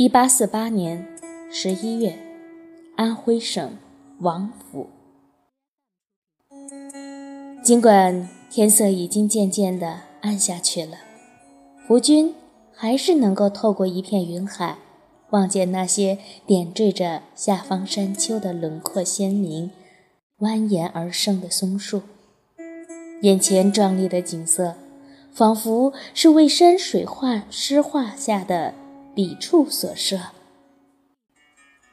一八四八年十一月，安徽省王府。尽管天色已经渐渐的暗下去了，福军还是能够透过一片云海，望见那些点缀着下方山丘的轮廓鲜明、蜿蜒而生的松树。眼前壮丽的景色，仿佛是为山水画诗画下的笔触所设。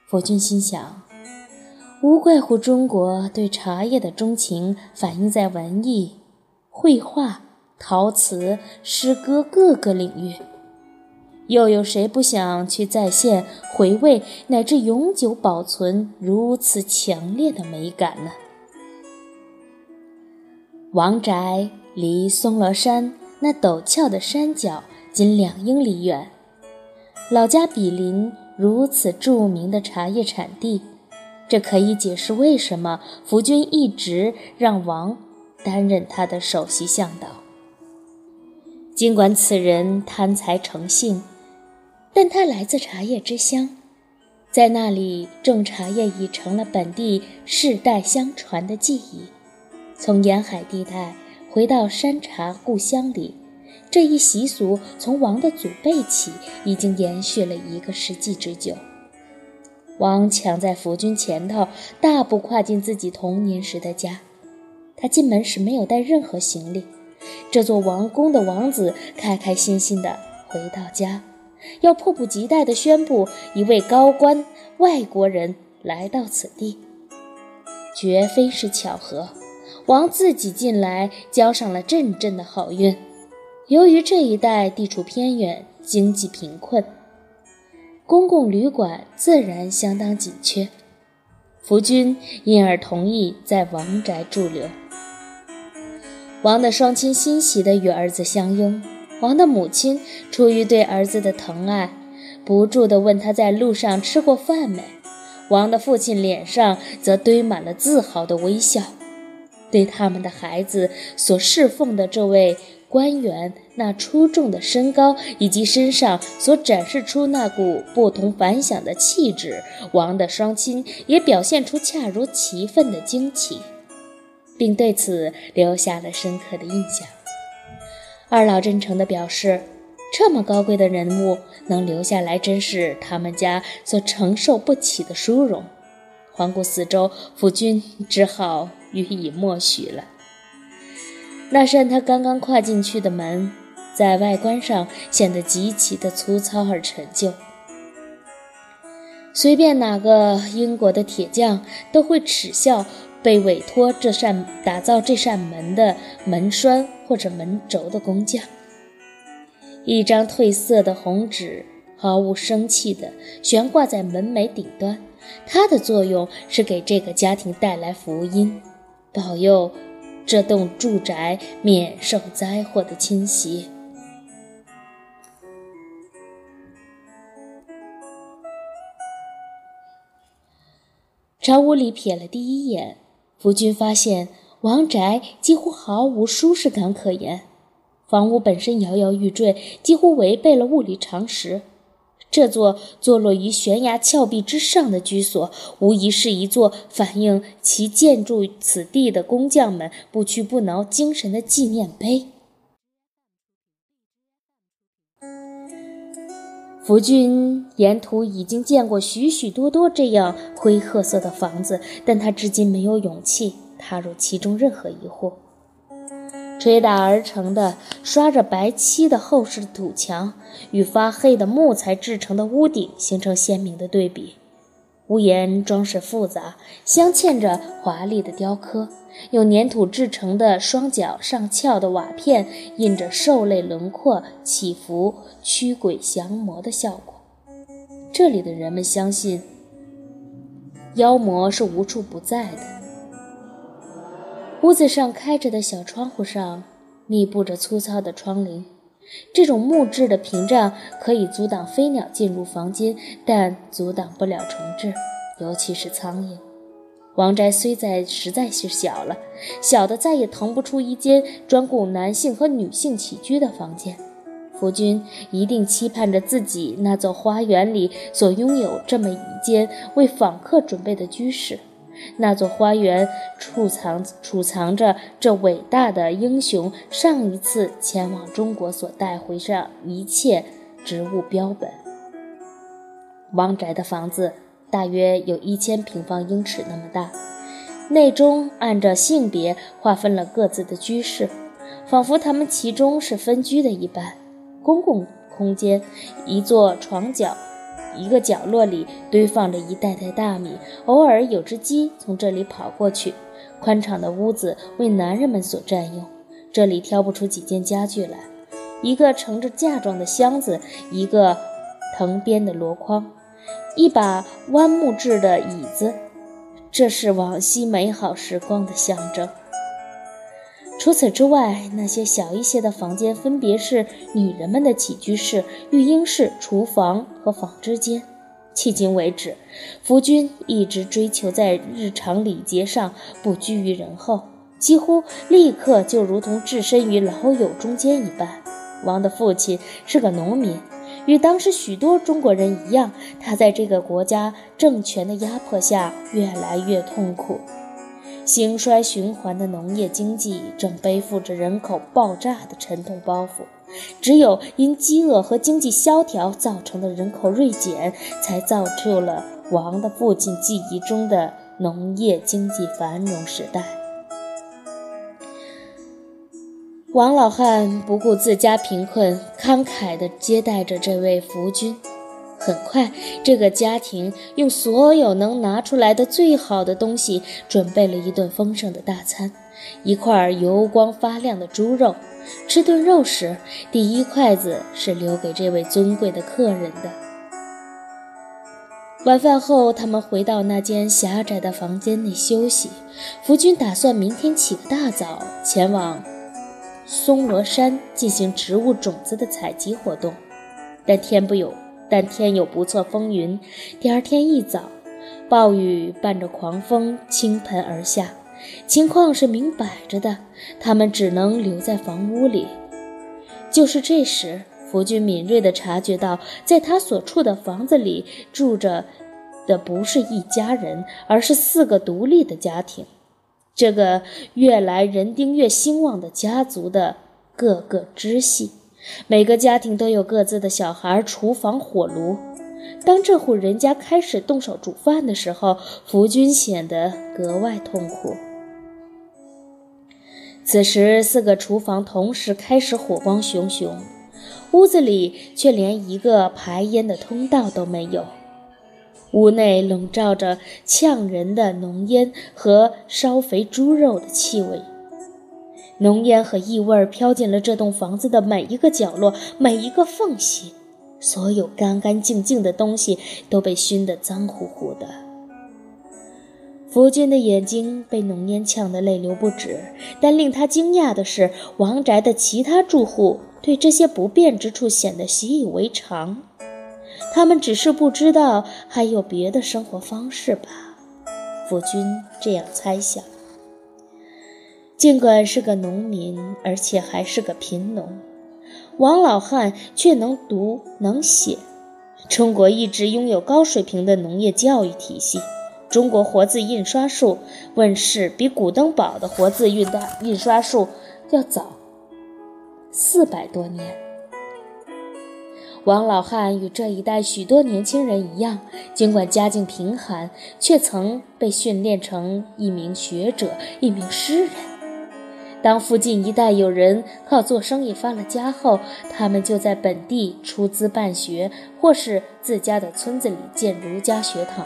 佛君心想，无怪乎中国对茶叶的钟情反映在文艺、绘画、陶瓷、诗歌各个领域。又有谁不想去再现、回味乃至永久保存如此强烈的美感呢？王宅离松罗山那陡峭的山脚仅两英里远，老家比邻如此著名的茶叶产地，这可以解释为什么福军一直让王担任他的首席向导。尽管此人贪财成性，但他来自茶叶之乡，在那里种茶叶已成了本地世代相传的技艺。从沿海地带回到山茶故乡里，这一习俗从王的祖辈起已经延续了一个世纪之久。王抢在福军前头，大步跨进自己童年时的家。他进门时没有带任何行李。这座王宫的王子开开心心地回到家，要迫不及待地宣布一位高官外国人来到此地，绝非是巧合。王自己进来交上了阵阵的好运。由于这一带地处偏远，经济贫困，公共旅馆自然相当紧缺。福军因而同意在王宅驻留。王的双亲欣喜地与儿子相拥。王的母亲出于对儿子的疼爱，不住地问他在路上吃过饭没。王的父亲脸上则堆满了自豪的微笑。对他们的孩子所侍奉的这位官员那出众的身高以及身上所展示出那股不同凡响的气质，王的双亲也表现出恰如其分的惊奇，并对此留下了深刻的印象。二老真诚地表示，这么高贵的人物能留下来，真是他们家所承受不起的殊荣。环顾四周，夫君只好予以默许了。那扇他刚刚跨进去的门，在外观上显得极其的粗糙而陈旧。随便哪个英国的铁匠都会耻笑被委托这扇打造这扇门的门栓或者门轴的工匠。一张褪色的红纸，毫无生气地悬挂在门楣顶端。它的作用是给这个家庭带来福音，保佑这栋住宅免受灾祸的侵袭。朝屋里瞥了第一眼，夫君发现王宅几乎毫无舒适感可言，房屋本身摇摇欲坠，几乎违背了物理常识。这座坐落于悬崖峭壁之上的居所，无疑是一座反映其建筑此地的工匠们不屈不挠精神的纪念碑。福军沿途已经见过许许多多这样灰褐色的房子，但他至今没有勇气踏入其中任何一户。捶打而成的、刷着白漆的厚实土墙，与发黑的木材制成的屋顶形成鲜明的对比。屋檐装饰复杂，镶嵌着华丽的雕刻，用粘土制成的双角上翘的瓦片印着兽类轮廓起伏、驱鬼降魔的效果。这里的人们相信，妖魔是无处不在的。屋子上开着的小窗户上密布着粗糙的窗棂，这种木质的屏障可以阻挡飞鸟进入房间，但阻挡不了虫子，尤其是苍蝇。王宅虽在实在是小了，小的再也腾不出一间专供男性和女性起居的房间。夫君一定期盼着自己那座花园里所拥有这么一间为访客准备的居室。那座花园储藏储藏着这伟大的英雄上一次前往中国所带回上一切植物标本。王宅的房子大约有一千平方英尺那么大，内中按照性别划分了各自的居室，仿佛他们其中是分居的一般。公共空间，一座床角。一个角落里堆放着一袋袋大米，偶尔有只鸡从这里跑过去。宽敞的屋子为男人们所占用，这里挑不出几件家具来：一个盛着嫁妆的箱子，一个藤编的箩筐，一把弯木制的椅子。这是往昔美好时光的象征。除此之外，那些小一些的房间分别是女人们的起居室、育婴室、厨房和纺织间。迄今为止，夫君一直追求在日常礼节上不居于人后，几乎立刻就如同置身于老友中间一般。王的父亲是个农民，与当时许多中国人一样，他在这个国家政权的压迫下越来越痛苦。兴衰循环的农业经济正背负着人口爆炸的沉重包袱，只有因饥饿和经济萧条造成的人口锐减，才造就了王的父亲记忆中的农业经济繁荣时代。王老汉不顾自家贫困，慷慨地接待着这位福君。很快，这个家庭用所有能拿出来的最好的东西，准备了一顿丰盛的大餐。一块油光发亮的猪肉，吃顿肉时，第一筷子是留给这位尊贵的客人的。晚饭后，他们回到那间狭窄的房间内休息。福军打算明天起个大早，前往松罗山进行植物种子的采集活动，但天不有。但天有不测风云，第二天一早，暴雨伴着狂风倾盆而下，情况是明摆着的，他们只能留在房屋里。就是这时，福军敏锐地察觉到，在他所处的房子里住着的不是一家人，而是四个独立的家庭。这个越来人丁越兴旺的家族的各个支系。每个家庭都有各自的小孩、厨房、火炉。当这户人家开始动手煮饭的时候，福军显得格外痛苦。此时，四个厨房同时开始火光熊熊，屋子里却连一个排烟的通道都没有。屋内笼罩着呛人的浓烟和烧肥猪肉的气味。浓烟和异味飘进了这栋房子的每一个角落、每一个缝隙，所有干干净净的东西都被熏得脏乎乎的。福军的眼睛被浓烟呛得泪流不止，但令他惊讶的是，王宅的其他住户对这些不便之处显得习以为常，他们只是不知道还有别的生活方式吧。福军这样猜想。尽管是个农民，而且还是个贫农，王老汉却能读能写。中国一直拥有高水平的农业教育体系。中国活字印刷术问世比古登堡的活字印刷印刷术要早四百多年。王老汉与这一代许多年轻人一样，尽管家境贫寒，却曾被训练成一名学者、一名诗人。当附近一带有人靠做生意发了家后，他们就在本地出资办学，或是自家的村子里建儒家学堂。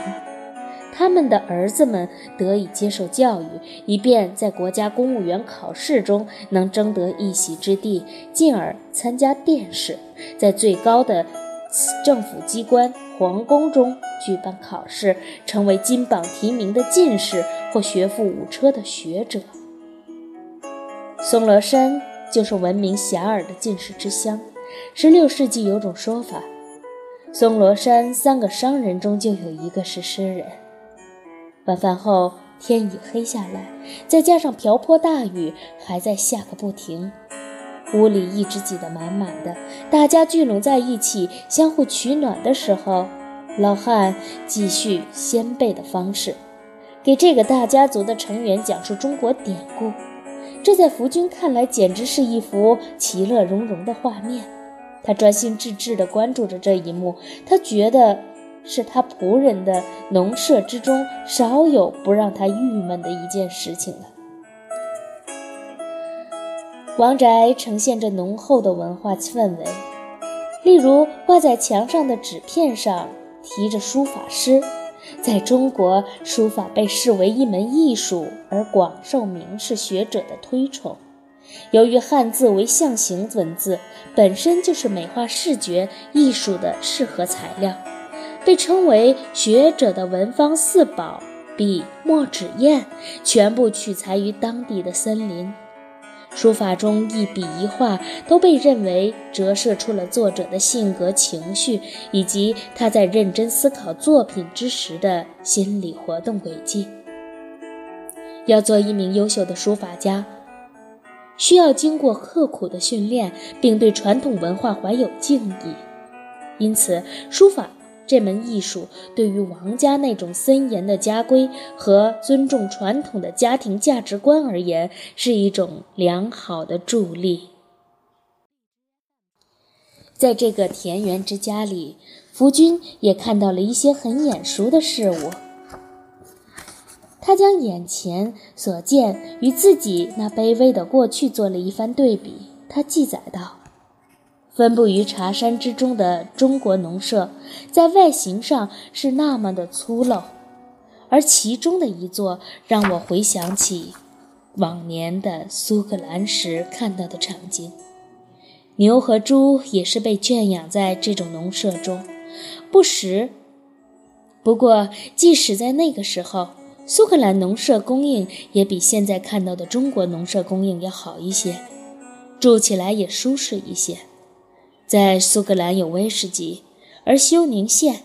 他们的儿子们得以接受教育，以便在国家公务员考试中能争得一席之地，进而参加殿试，在最高的政府机关皇宫中举办考试，成为金榜题名的进士或学富五车的学者。松罗山就是闻名遐迩的进士之乡。十六世纪有种说法，松罗山三个商人中就有一个是诗人。晚饭后，天已黑下来，再加上瓢泼大雨还在下个不停，屋里一直挤得满满的，大家聚拢在一起，相互取暖的时候，老汉继续先辈的方式，给这个大家族的成员讲述中国典故。这在福君看来，简直是一幅其乐融融的画面。他专心致志地关注着这一幕，他觉得是他仆人的农舍之中少有不让他郁闷的一件事情了。王宅呈现着浓厚的文化氛围，例如挂在墙上的纸片上提着书法诗。在中国，书法被视为一门艺术，而广受名士学者的推崇。由于汉字为象形文字，本身就是美化视觉艺术的适合材料，被称为学者的文方四宝：笔、墨、纸、砚，全部取材于当地的森林。书法中一笔一画都被认为折射出了作者的性格、情绪，以及他在认真思考作品之时的心理活动轨迹。要做一名优秀的书法家，需要经过刻苦的训练，并对传统文化怀有敬意。因此，书法。这门艺术对于王家那种森严的家规和尊重传统的家庭价值观而言，是一种良好的助力。在这个田园之家里，福君也看到了一些很眼熟的事物。他将眼前所见与自己那卑微的过去做了一番对比。他记载道。分布于茶山之中的中国农舍，在外形上是那么的粗陋，而其中的一座让我回想起往年的苏格兰时看到的场景。牛和猪也是被圈养在这种农舍中，不时。不过，即使在那个时候，苏格兰农舍供应也比现在看到的中国农舍供应要好一些，住起来也舒适一些。在苏格兰有威士忌，而休宁县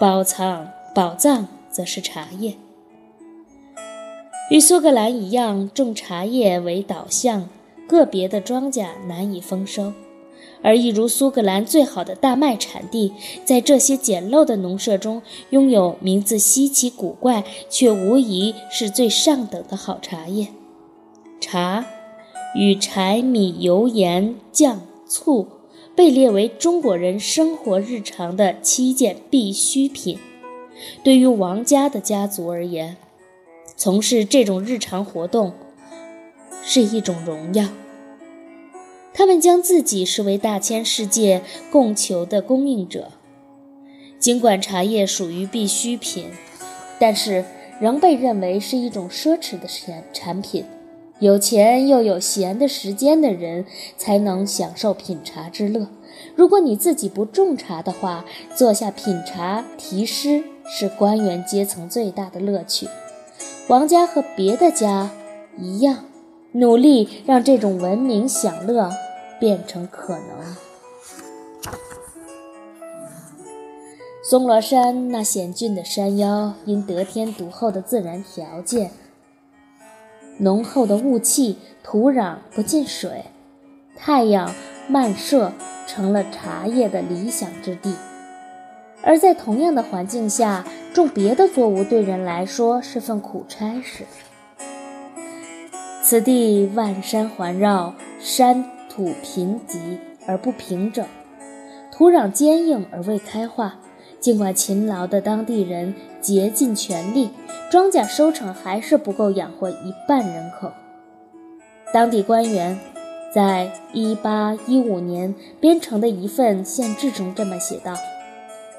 宝藏宝藏则是茶叶。与苏格兰一样，种茶叶为导向，个别的庄稼难以丰收。而一如苏格兰最好的大麦产地，在这些简陋的农舍中，拥有名字稀奇古怪却无疑是最上等的好茶叶。茶与柴米油盐酱。醋被列为中国人生活日常的七件必需品。对于王家的家族而言，从事这种日常活动是一种荣耀。他们将自己视为大千世界供求的供应者。尽管茶叶属于必需品，但是仍被认为是一种奢侈的产产品。有钱又有闲的时间的人才能享受品茶之乐。如果你自己不种茶的话，坐下品茶题诗是官员阶层最大的乐趣。王家和别的家一样，努力让这种文明享乐变成可能。松罗山那险峻的山腰，因得天独厚的自然条件。浓厚的雾气，土壤不进水，太阳漫射，成了茶叶的理想之地。而在同样的环境下，种别的作物对人来说是份苦差事。此地万山环绕，山土贫瘠而不平整，土壤坚硬而未开化。尽管勤劳的当地人竭尽全力。庄稼收成还是不够养活一半人口。当地官员在1815年编成的一份县志中这么写道：“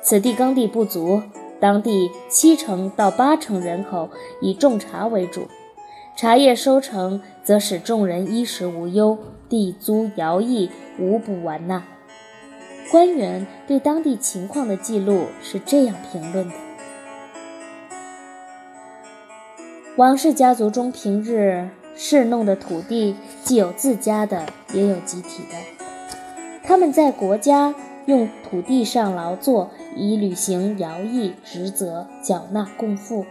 此地耕地不足，当地七成到八成人口以种茶为主，茶叶收成则使众人衣食无忧，地租徭役无不完纳。”官员对当地情况的记录是这样评论的。王氏家族中，平日侍弄的土地既有自家的，也有集体的。他们在国家用土地上劳作，以履行徭役职责，缴纳贡赋，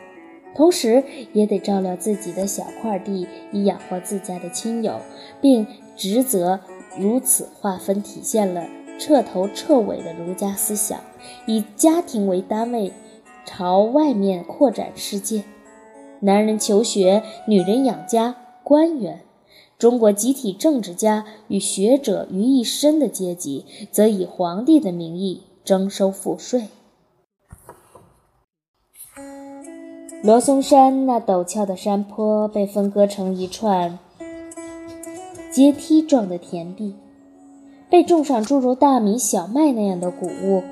同时也得照料自己的小块地，以养活自家的亲友，并职责如此划分，体现了彻头彻尾的儒家思想，以家庭为单位，朝外面扩展世界。男人求学，女人养家，官员。中国集体政治家与学者于一身的阶级，则以皇帝的名义征收赋税。罗松山那陡峭的山坡被分割成一串阶梯状的田地，被种上诸如大米、小麦那样的谷物，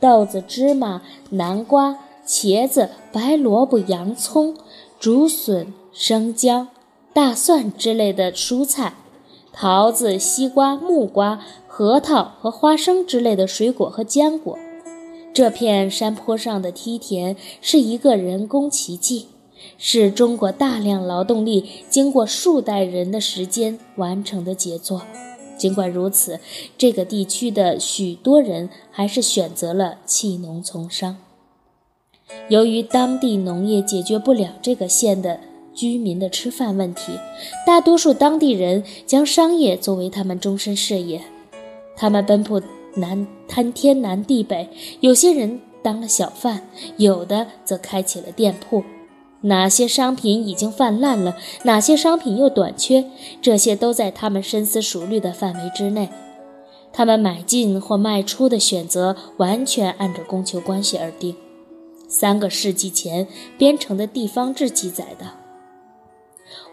豆子、芝麻、南瓜、茄子、白萝卜、洋葱、竹笋、生姜。大蒜之类的蔬菜，桃子、西瓜、木瓜、核桃和花生之类的水果和坚果。这片山坡上的梯田是一个人工奇迹，是中国大量劳动力经过数代人的时间完成的杰作。尽管如此，这个地区的许多人还是选择了弃农从商。由于当地农业解决不了这个县的。居民的吃饭问题，大多数当地人将商业作为他们终身事业。他们奔波南摊天南地北，有些人当了小贩，有的则开起了店铺。哪些商品已经泛滥了，哪些商品又短缺，这些都在他们深思熟虑的范围之内。他们买进或卖出的选择完全按照供求关系而定。三个世纪前编成的地方志记载的。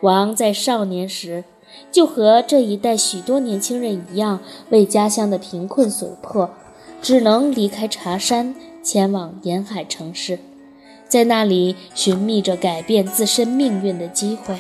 王在少年时就和这一代许多年轻人一样，为家乡的贫困所迫，只能离开茶山，前往沿海城市，在那里寻觅着改变自身命运的机会。